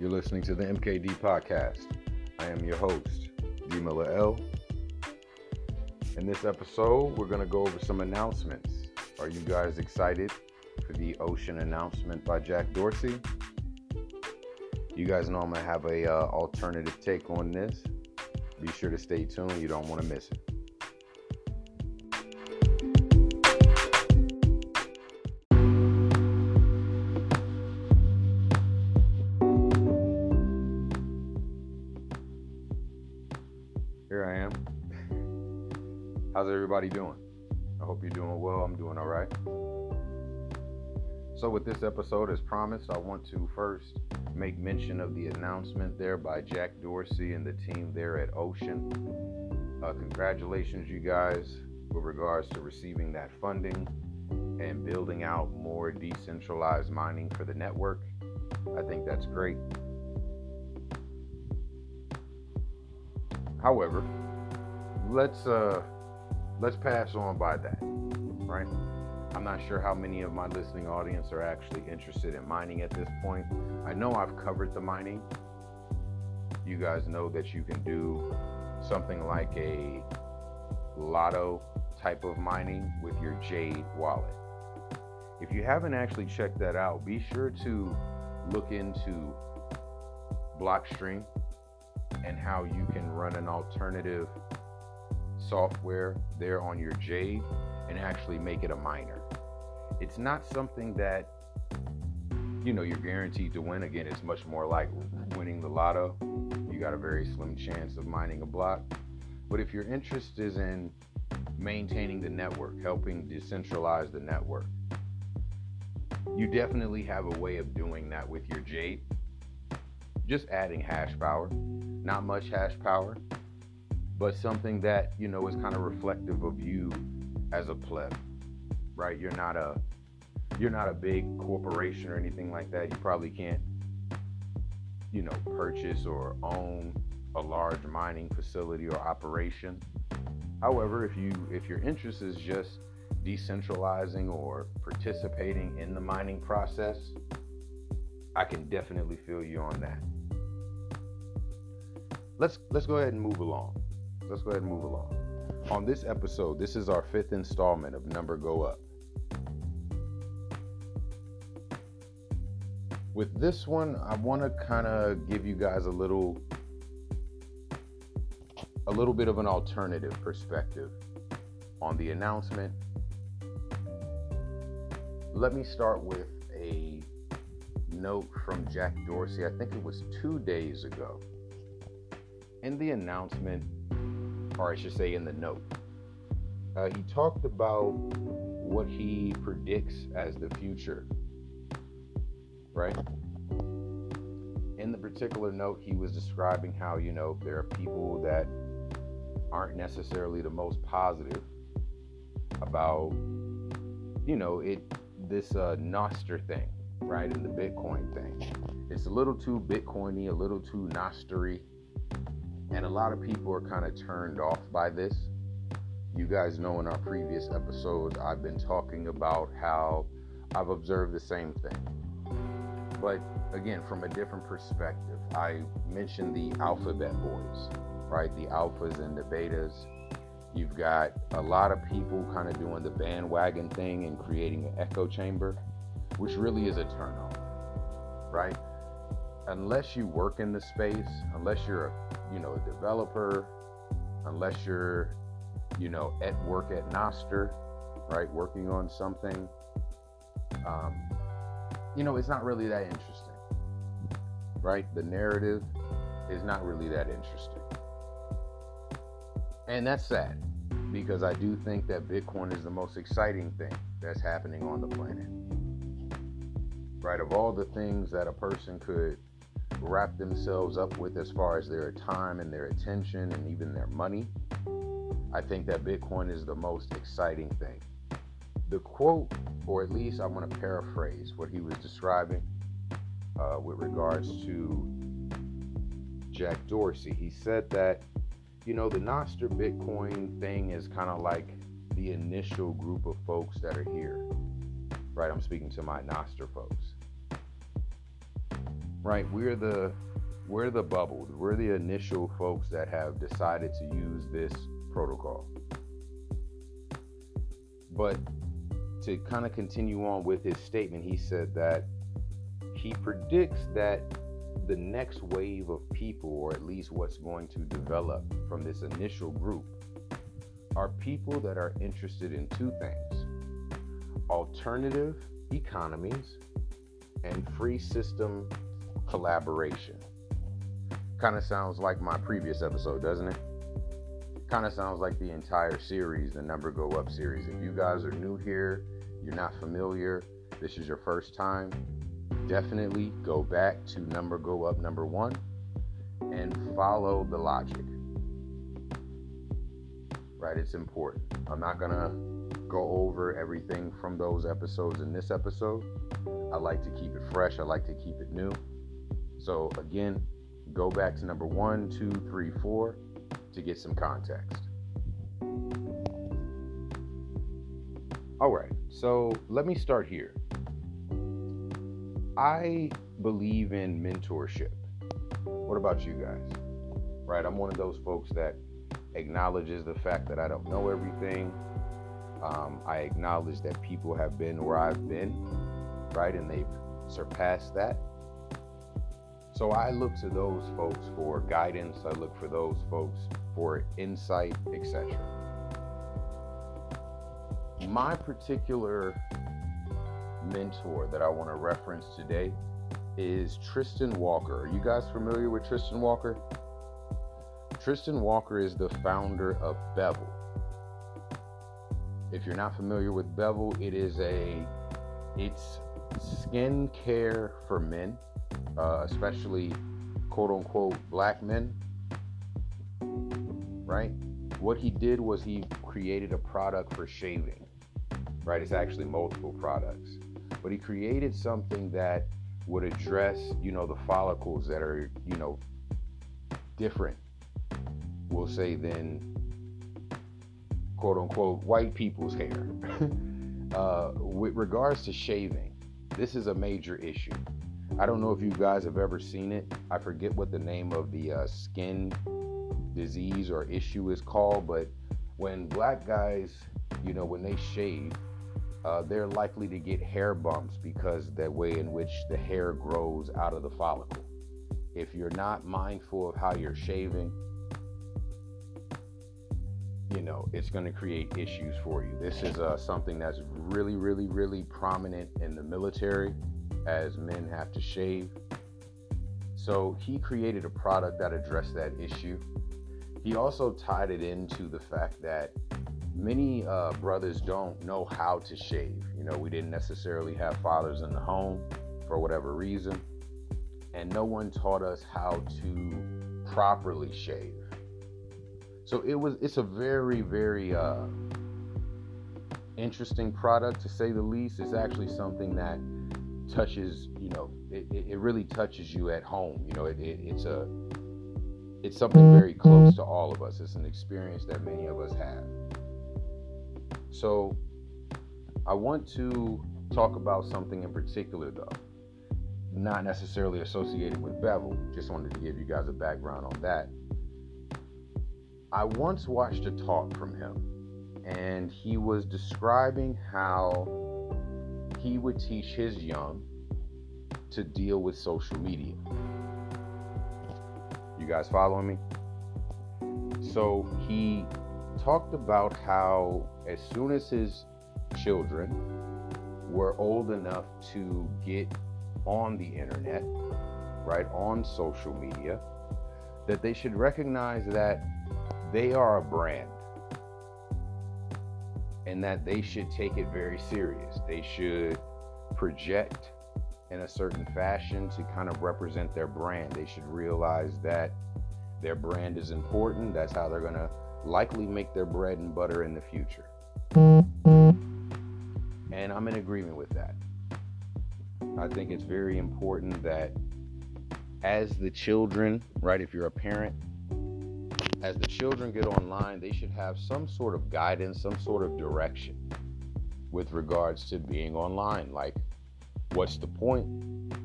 You're listening to the MKD podcast. I am your host, D. Miller L. In this episode, we're going to go over some announcements. Are you guys excited for the Ocean announcement by Jack Dorsey? You guys know I'm going to have a uh, alternative take on this. Be sure to stay tuned. You don't want to miss it. How's everybody doing? I hope you're doing well. I'm doing all right. So, with this episode, as promised, I want to first make mention of the announcement there by Jack Dorsey and the team there at Ocean. Uh, congratulations, you guys, with regards to receiving that funding and building out more decentralized mining for the network. I think that's great. However, let's uh let's pass on by that, right? I'm not sure how many of my listening audience are actually interested in mining at this point. I know I've covered the mining. You guys know that you can do something like a lotto type of mining with your Jade wallet. If you haven't actually checked that out, be sure to look into Blockstream and how you can run an alternative software there on your Jade and actually make it a miner. It's not something that you know you're guaranteed to win. Again, it's much more like winning the lotto. You got a very slim chance of mining a block. But if your interest is in maintaining the network, helping decentralize the network, you definitely have a way of doing that with your Jade. Just adding hash power, not much hash power, but something that you know is kind of reflective of you as a pleb, right? You're not a you're not a big corporation or anything like that. You probably can't, you know, purchase or own a large mining facility or operation. However, if you if your interest is just decentralizing or participating in the mining process, I can definitely feel you on that. Let's let's go ahead and move along. Let's go ahead and move along. On this episode, this is our fifth installment of Number Go Up. With this one, I want to kind of give you guys a little a little bit of an alternative perspective on the announcement. Let me start with a note from Jack Dorsey. I think it was 2 days ago. In the announcement, or I should say in the note, uh, he talked about what he predicts as the future, right? In the particular note, he was describing how, you know, there are people that aren't necessarily the most positive about, you know, it this uh, Nostr thing, right? And the Bitcoin thing. It's a little too Bitcoiny, a little too Nostery and a lot of people are kind of turned off by this. You guys know in our previous episodes, I've been talking about how I've observed the same thing. But again, from a different perspective, I mentioned the alphabet boys, right? The alphas and the betas. You've got a lot of people kind of doing the bandwagon thing and creating an echo chamber, which really is a turnoff, right? Unless you work in the space, unless you're a you know a developer, unless you're you know at work at Nostr, right, working on something, um, you know it's not really that interesting, right? The narrative is not really that interesting, and that's sad because I do think that Bitcoin is the most exciting thing that's happening on the planet. Right, of all the things that a person could wrap themselves up with as far as their time and their attention and even their money, I think that Bitcoin is the most exciting thing. The quote, or at least I want to paraphrase what he was describing uh, with regards to Jack Dorsey. He said that, you know, the Nostr Bitcoin thing is kind of like the initial group of folks that are here. Right? I'm speaking to my Nostr folks right? We're the we're the bubble. We're the initial folks that have decided to use this protocol. But to kind of continue on with his statement, he said that he predicts that the next wave of people, or at least what's going to develop from this initial group, are people that are interested in two things alternative economies and free system collaboration. Kind of sounds like my previous episode, doesn't it? Kind of sounds like the entire series, the Number Go Up series. If you guys are new here, you're not familiar, this is your first time, definitely go back to Number Go Up number one and follow the logic. Right? It's important. I'm not going to go over everything from those episodes in this episode. I like to keep it fresh, I like to keep it new. So, again, go back to number one, two, three, four to get some context. All right, so let me start here. I believe in mentorship. What about you guys? Right, I'm one of those folks that acknowledges the fact that I don't know everything. Um, I acknowledge that people have been where I've been, right, and they've surpassed that. So I look to those folks for guidance. I look for those folks for insight, etc. My particular mentor that I want to reference today is Tristan Walker. Are you guys familiar with Tristan Walker? Tristan Walker is the founder of Bevel. If you're not familiar with Bevel, it is a it's skin care for men uh, especially quote unquote black men, right? What he did was he created a product for shaving, right? It's actually multiple products, but he created something that would address, you know, the follicles that are, you know, different, we'll say, than quote unquote white people's hair. uh, with regards to shaving, this is a major issue. I don't know if you guys have ever seen it. I forget what the name of the uh, skin disease or issue is called, but when black guys, you know, when they shave, uh, they're likely to get hair bumps because the way in which the hair grows out of the follicle. If you're not mindful of how you're shaving, you know, it's going to create issues for you. This is uh, something that's really, really, really prominent in the military as men have to shave. So he created a product that addressed that issue. He also tied it into the fact that many uh, brothers don't know how to shave. You know, we didn't necessarily have fathers in the home for whatever reason, and no one taught us how to properly shave. So it was it's a very very uh, interesting product to say the least. It's actually something that touches you know it, it really touches you at home you know it, it, it's a it's something very close to all of us. It's an experience that many of us have. So i want to talk about something in particular though. Not necessarily associated with bevel. Just wanted to give you guys a background on that. I once watched a talk from him and he was describing how he would teach his young to deal with social media. You guys following me? So he talked about how as soon as his children were old enough to get on the internet, right, on social media, that they should recognize that they are a brand and that they should take it very serious. They should project in a certain fashion to kind of represent their brand. They should realize that their brand is important. That's how they're going to likely make their bread and butter in the future. And I'm in agreement with that. I think it's very important that as the children, right, if you're a parent, as the children get online, they should have some sort of guidance, some sort of direction with regards to being online. Like, what's the point?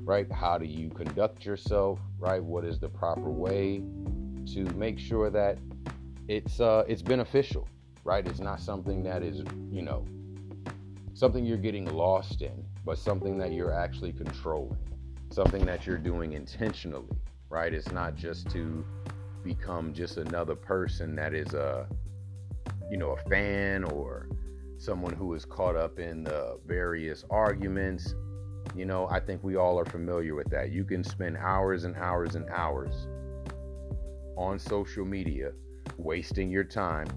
right? How do you conduct yourself, right? What is the proper way to make sure that it's uh it's beneficial, right? It's not something that is, you know, something you're getting lost in, but something that you're actually controlling, something that you're doing intentionally, right? It's not just to become just another person that is a you know, a fan or someone who is caught up in the various arguments. You know, I think we all are familiar with that. You can spend hours and hours and hours on social media wasting your time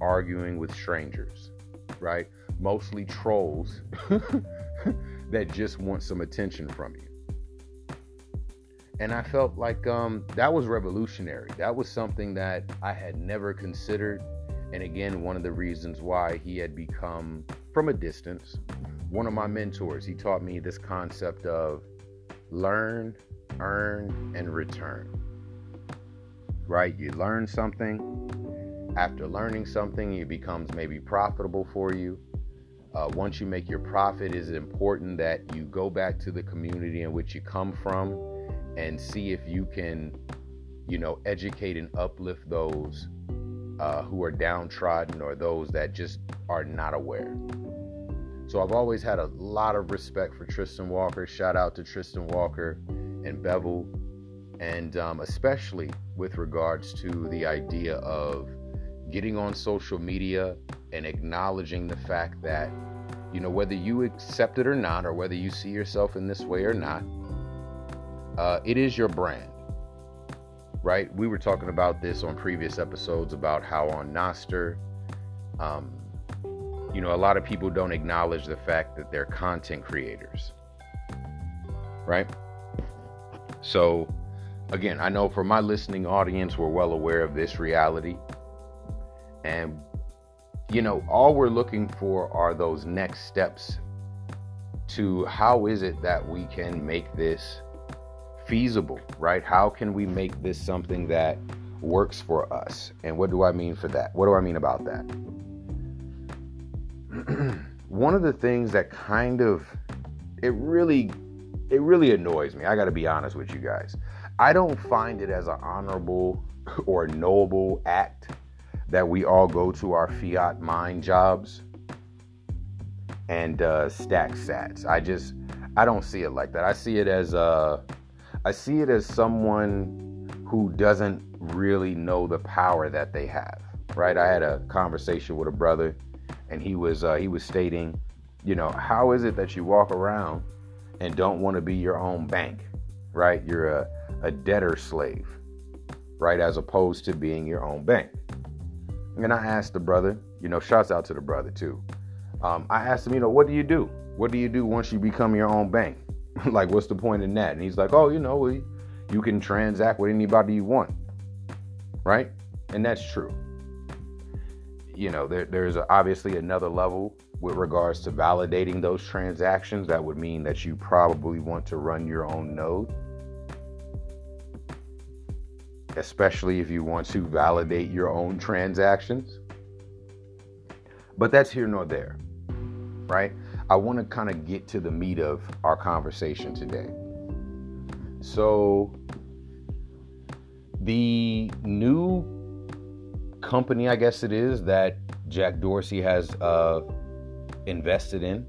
arguing with strangers, right? Mostly trolls that just want some attention from you. And I felt like um, that was revolutionary. That was something that I had never considered and again, one of the reasons why he had become, from a distance, one of my mentors. He taught me this concept of learn, earn, and return. Right? You learn something. After learning something, it becomes maybe profitable for you. Uh, once you make your profit, is it important that you go back to the community in which you come from and see if you can, you know, educate and uplift those uh, who are downtrodden or those that just are not aware. So I've always had a lot of respect for Tristan Walker. Shout out to Tristan Walker and Bevel, and um, especially with regards to the idea of getting on social media and acknowledging the fact that, you know, whether you accept it or not, or whether you see yourself in this way or not, uh, it is your brand right? We were talking about this on previous episodes about how on Nostr, um, you know, a lot of people don't acknowledge the fact that they're content creators, right? So, again, I know for my listening audience, we're well aware of this reality. And, you know, all we're looking for are those next steps to how is it that we can make this feasible, right? How can we make this something that works for us? And what do I mean for that? What do I mean about that? One of the things that kind of it really it really annoys me. I got to be honest with you guys. I don't find it as an honorable or noble act that we all go to our fiat mine jobs and uh, stack sats. I just I don't see it like that. I see it as a uh, I see it as someone who doesn't really know the power that they have. Right? I had a conversation with a brother, and he was uh, he was stating, you know, how is it that you walk around and don't want to be your own bank? Right? You're a, a debtor slave, right? As opposed to being your own bank. And I asked the brother, you know, shouts out to the brother too. Um, I asked him, you know, what do you do? What do you do once you become your own bank? like, what's the point in that? And he's like, oh, you know, you can transact with anybody you want, right? And that's true. You know, there, there's obviously another level with regards to validating those transactions. That would mean that you probably want to run your own node, especially if you want to validate your own transactions. But that's here nor there, right? I want to kind of get to the meat of our conversation today. So, the new company, I guess it is, that Jack Dorsey has uh, invested in,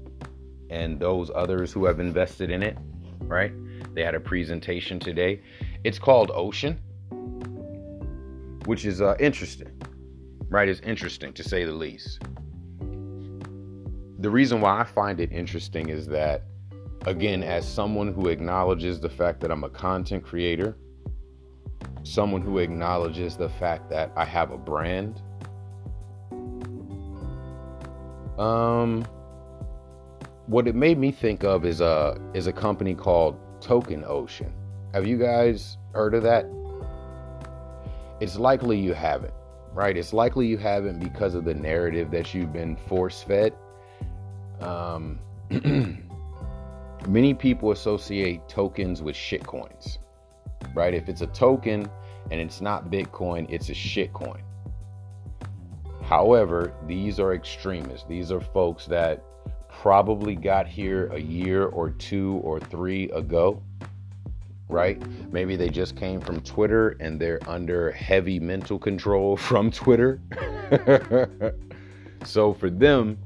and those others who have invested in it, right? They had a presentation today. It's called Ocean, which is uh, interesting, right? It's interesting to say the least the reason why I find it interesting is that, again, as someone who acknowledges the fact that I'm a content creator, someone who acknowledges the fact that I have a brand, um, what it made me think of is a is a company called TokenOcean. Have you guys heard of that? It's likely you haven't, right? It's likely you haven't because of the narrative that you've been force fed um, many people associate tokens with shitcoins, right? If it's a token and it's not Bitcoin, it's a shitcoin. However, these are extremists. These are folks that probably got here a year or two or three ago right? Maybe they just came from Twitter and they're under heavy mental control from Twitter. so for them,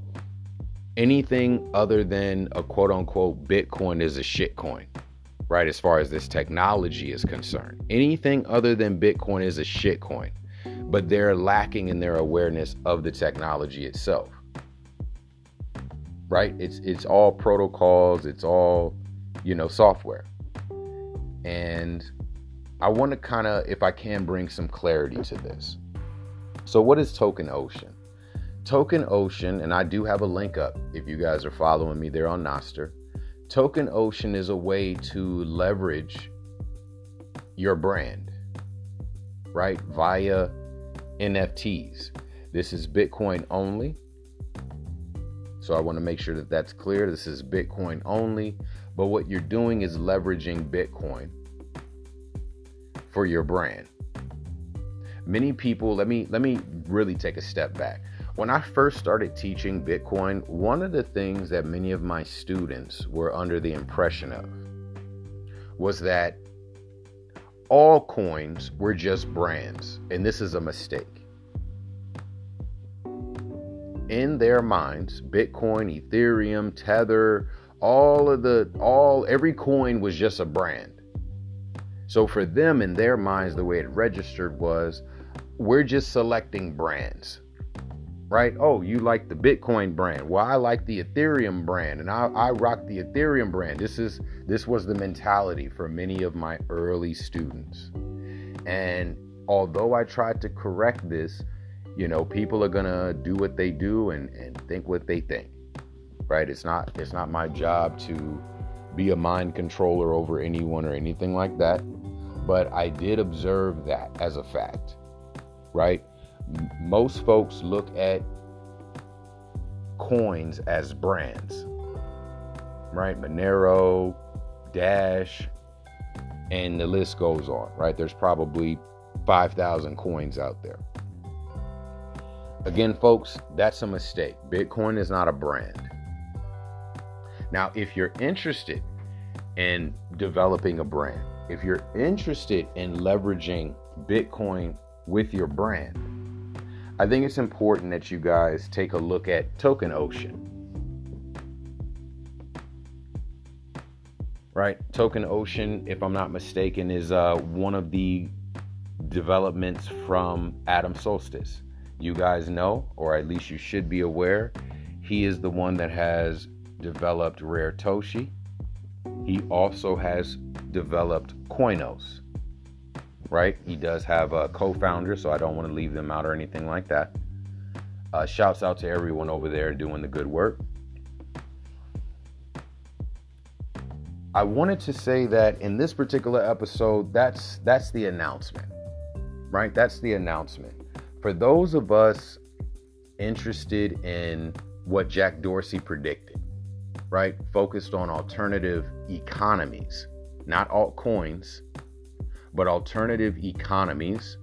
anything other than a quote unquote Bitcoin is a shitcoin, right? As far as this technology is concerned, anything other than Bitcoin is a shitcoin, but they're lacking in their awareness of the technology itself. Right? It's it's all protocols, it's all, you know, software. And I want to kind of, if I can, bring some clarity to this. So, what is TokenOcean? TokenOcean, and I do have a link up if you guys are following me there on Nostr. Token Ocean is a way to leverage your brand, right? Via NFTs. This is Bitcoin only. So I want to make sure that that's clear. This is Bitcoin only. But what you're doing is leveraging Bitcoin for your brand. Many people, let me let me really take a step back. When I first started teaching Bitcoin, one of the things that many of my students were under the impression of was that all coins were just brands, and this is a mistake. In their minds, Bitcoin, Ethereum, Tether, all of the all every coin was just a brand so for them in their minds the way it registered was we're just selecting brands right oh you like the bitcoin brand well i like the ethereum brand and i, I rock the ethereum brand this is this was the mentality for many of my early students and although i tried to correct this you know people are gonna do what they do and, and think what they think right? It's not it's not my job to be a mind controller over anyone or anything like that. But I did observe that as a fact, right? Most folks look at coins as brands, right? Monero, Dash, and the list goes on, right? There's probably 5,000 coins out there. Again, folks, that's a mistake. Bitcoin is not a brand. Now, if you're interested in developing a brand, if you're interested in leveraging Bitcoin with your brand, I think it's important that you guys take a look at TokenOcean. Right? TokenOcean, if I'm not mistaken, is uh, one of the developments from Adam Soltys. You guys know, or at least you should be aware, he is the one that has developed Raretoshi. He also has developed Coinos, right? He does have a co founder, so I don't want to leave them out or anything like that. Uh, shouts out to everyone over there doing the good work. I wanted to say that in this particular episode, that's that's the announcement, right? That's the announcement. For those of us interested in what Jack Dorsey predicted, right? Focused on alternative economies, not altcoins, but alternative economies,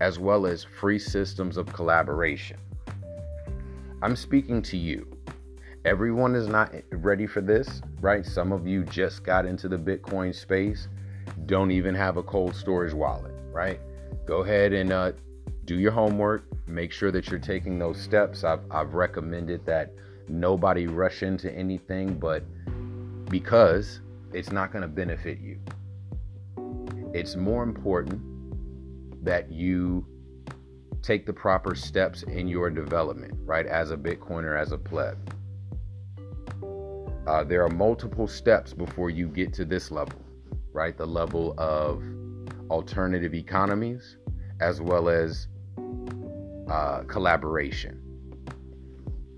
as well as free systems of collaboration. I'm speaking to you. Everyone is not ready for this, right? Some of you just got into the Bitcoin space, don't even have a cold storage wallet, right? Go ahead and uh, do your homework. Make sure that you're taking those steps. I've, I've recommended that nobody rush into anything, but because it's not going to benefit you. It's more important that you take the proper steps in your development, right? As a Bitcoiner, as a pleb. Uh, there are multiple steps before you get to this level, right? The level of alternative economies as well as uh, collaboration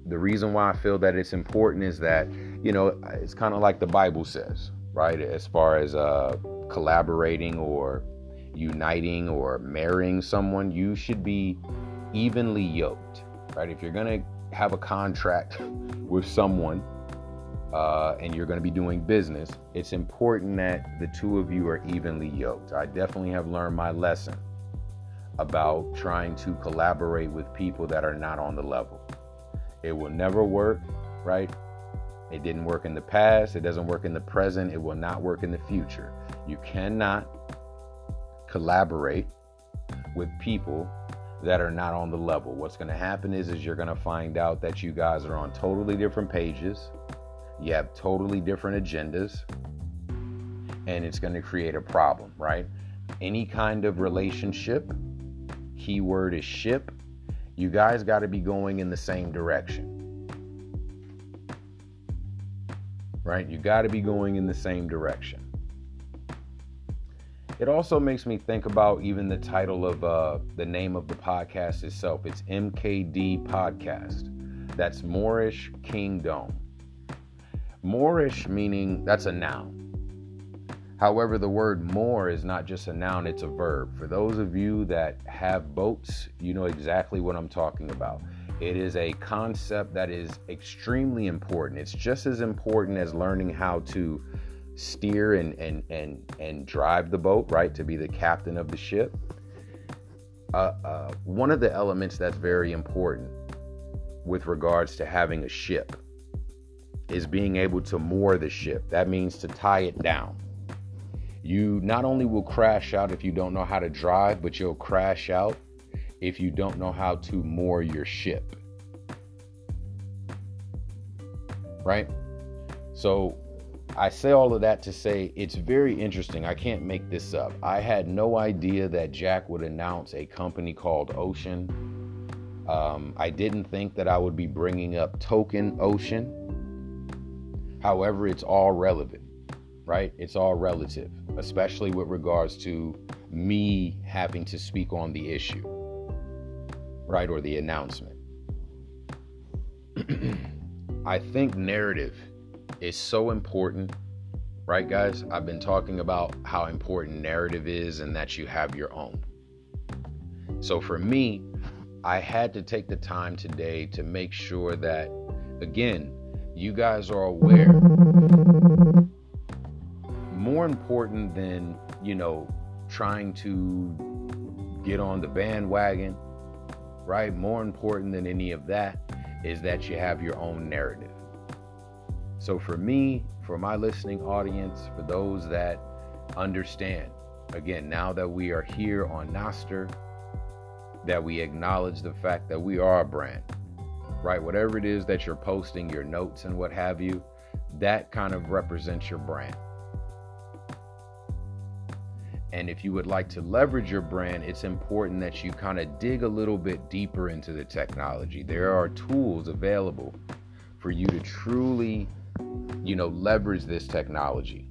the reason why I feel that it's important is that, you know, it's kind of like the Bible says, right? As far as uh, collaborating or uniting or marrying someone, you should be evenly yoked, right? If you're going to have a contract with someone uh, and you're going to be doing business, it's important that the two of you are evenly yoked. I definitely have learned my lesson about trying to collaborate with people that are not on the level. It will never work, right? It didn't work in the past. It doesn't work in the present. It will not work in the future. You cannot collaborate with people that are not on the level. What's going to happen is is you're going to find out that you guys are on totally different pages. You have totally different agendas and it's going to create a problem, right? Any kind of relationship, keyword is ship, you guys got to be going in the same direction. Right? You got to be going in the same direction. It also makes me think about even the title of uh, the name of the podcast itself. It's MKD Podcast. That's Moorish Kingdom. Moorish meaning that's a noun. However, the word more is not just a noun, it's a verb. For those of you that have boats, you know exactly what I'm talking about. It is a concept that is extremely important. It's just as important as learning how to steer and and and and drive the boat, right? To be the captain of the ship. Uh, uh, one of the elements that's very important with regards to having a ship is being able to moor the ship. That means to tie it down. You not only will crash out if you don't know how to drive, but you'll crash out if you don't know how to moor your ship. Right? So I say all of that to say it's very interesting. I can't make this up. I had no idea that Jack would announce a company called Ocean. Um, I didn't think that I would be bringing up TokenOcean. However, it's all relevant, right? It's all relative, especially with regards to me having to speak on the issue, right? Or the announcement. I think narrative is so important, right, guys? I've been talking about how important narrative is and that you have your own. So for me, I had to take the time today to make sure that, again, you guys are aware. More important than, you know, trying to get on the bandwagon, right? More important than any of that is that you have your own narrative. So, for me, for my listening audience, for those that understand, again, now that we are here on Nostr, that we acknowledge the fact that we are a brand, right? Whatever it is that you're posting, your notes and what have you, that kind of represents your brand. And if you would like to leverage your brand, it's important that you kind of dig a little bit deeper into the technology. There are tools available for you to truly you know, leverage this technology,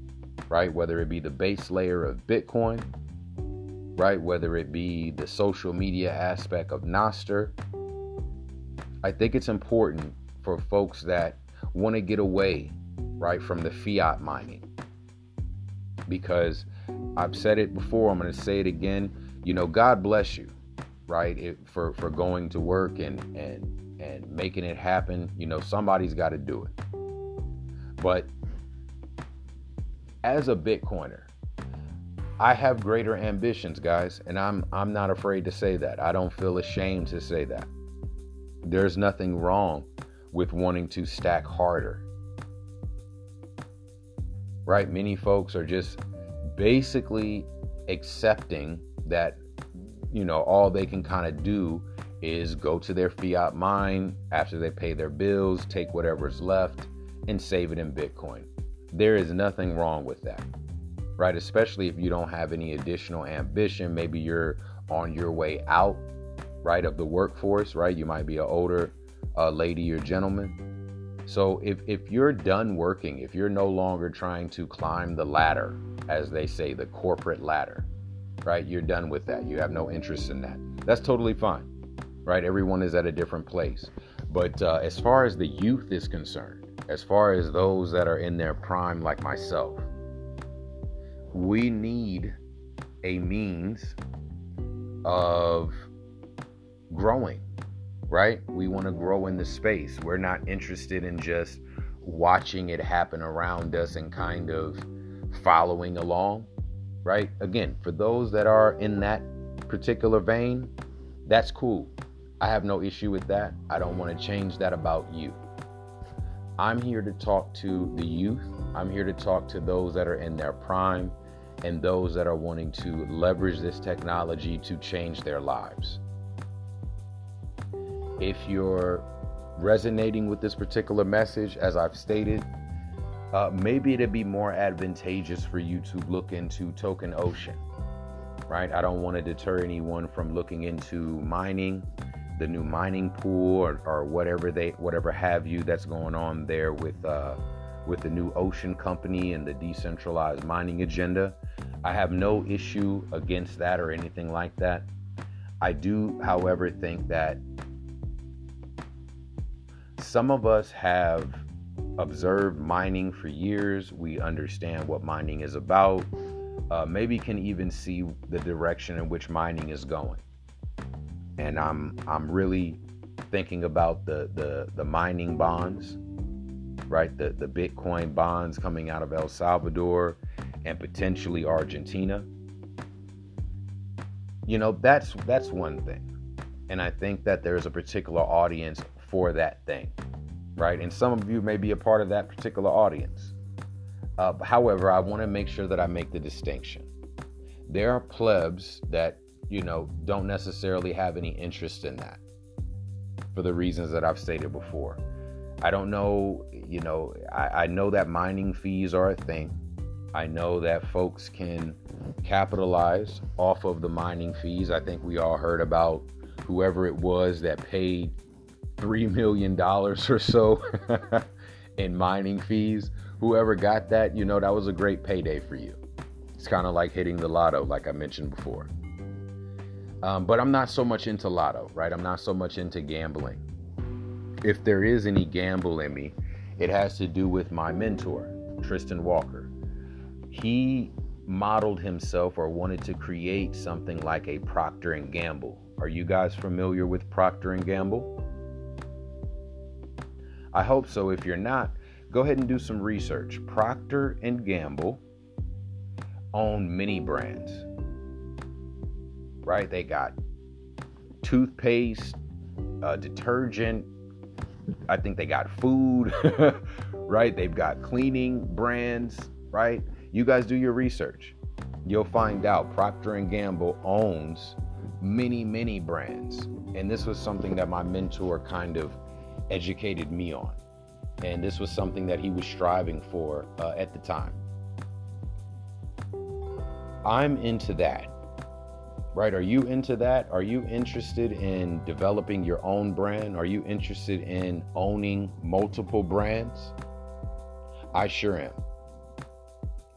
right? Whether it be the base layer of Bitcoin, right? Whether it be the social media aspect of Nostr. I think it's important for folks that want to get away, right, from the fiat mining. Because I've said it before, I'm going to say it again. You know, God bless you, right, it, for for going to work and and and making it happen. You know, somebody's got to do it. But as a Bitcoiner, I have greater ambitions, guys, and I'm I'm not afraid to say that. I don't feel ashamed to say that. There's nothing wrong with wanting to stack harder. Right? Many folks are just basically accepting that you know all they can kind of do is go to their fiat mine after they pay their bills, take whatever's left and save it in Bitcoin. There is nothing wrong with that, right? Especially if you don't have any additional ambition. Maybe you're on your way out, right, of the workforce, right? You might be an older uh, lady or gentleman. So if, if you're done working, if you're no longer trying to climb the ladder, as they say, the corporate ladder, right? You're done with that. You have no interest in that. That's totally fine, right? Everyone is at a different place. But uh, as far as the youth is concerned, as far as those that are in their prime, like myself, we need a means of growing, right? We want to grow in the space. We're not interested in just watching it happen around us and kind of following along, right? Again, for those that are in that particular vein, that's cool. I have no issue with that. I don't want to change that about you. I'm here to talk to the youth. I'm here to talk to those that are in their prime and those that are wanting to leverage this technology to change their lives. If you're resonating with this particular message, as I've stated, uh, maybe it'd be more advantageous for you to look into TokenOcean, right? I don't want to deter anyone from looking into mining, the new mining pool, or, or whatever they, whatever have you that's going on there with uh, with the new Ocean Company and the decentralized mining agenda. I have no issue against that or anything like that. I do, however, think that some of us have observed mining for years. We understand what mining is about. Uh, maybe can even see the direction in which mining is going. And I'm I'm really thinking about the the, the mining bonds, right? The the Bitcoin bonds coming out of El Salvador and potentially Argentina. You know, that's that's one thing. And I think that there's a particular audience for that thing right? And some of you may be a part of that particular audience. Uh, however, I want to make sure that I make the distinction. There are plebs that, you know, don't necessarily have any interest in that for the reasons that I've stated before. I don't know, you know, I, I know that mining fees are a thing. I know that folks can capitalize off of the mining fees. I think we all heard about whoever it was that paid three million dollars or so in mining fees. Whoever got that, you know, that was a great payday for you. It's kind of like hitting the lotto, like I mentioned before. Um, but I'm not so much into lotto, right? I'm not so much into gambling. If there is any gamble in me, it has to do with my mentor, Tristan Walker. He modeled himself or wanted to create something like a Procter and Gamble. Are you guys familiar with Procter and Gamble? I hope so. If you're not, go ahead and do some research. Procter and Gamble own many brands. Right? They got toothpaste, uh, detergent. I think they got food, right? They've got cleaning brands, right? You guys do your research. You'll find out Procter and Gamble owns many, many brands. And this was something that my mentor kind of educated me on. And this was something that he was striving for uh, at the time. I'm into that. Right? Are you into that? Are you interested in developing your own brand? Are you interested in owning multiple brands? I sure am.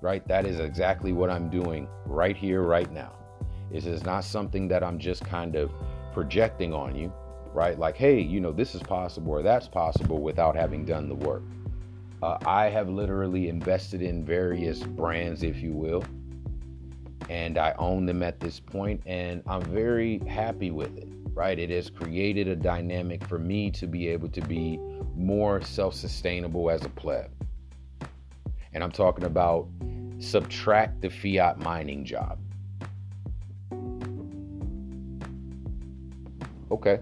Right? That is exactly what I'm doing right here, right now. This is not something that I'm just kind of projecting on you right? Like, hey, you know, this is possible or that's possible without having done the work. Uh, I have literally invested in various brands, if you will, and I own them at this point, and I'm very happy with it, right? It has created a dynamic for me to be able to be more self sustainable as a pleb. And I'm talking about subtract the fiat mining job. Okay,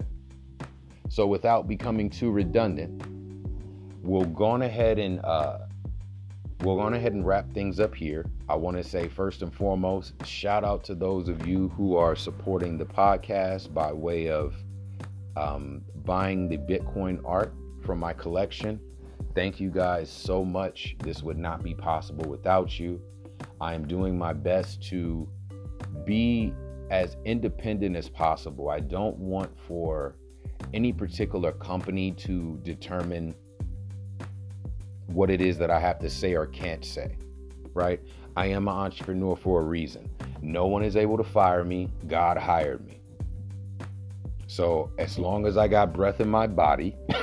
so without becoming too redundant, we'll go on ahead and uh, we'll go on ahead and wrap things up here. I want to say first and foremost, shout out to those of you who are supporting the podcast by way of um, buying the Bitcoin art from my collection. Thank you guys so much. This would not be possible without you. I am doing my best to be as independent as possible. I don't want for any particular company to determine what it is that I have to say or can't say, right? I am an entrepreneur for a reason. No one is able to fire me. God hired me. So, as long as I got breath in my body,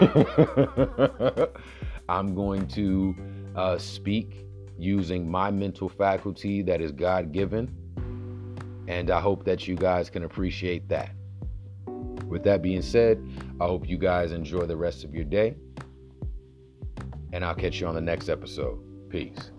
I'm going to uh, speak using my mental faculty that is God given. And I hope that you guys can appreciate that. With that being said, I hope you guys enjoy the rest of your day. And I'll catch you on the next episode. Peace.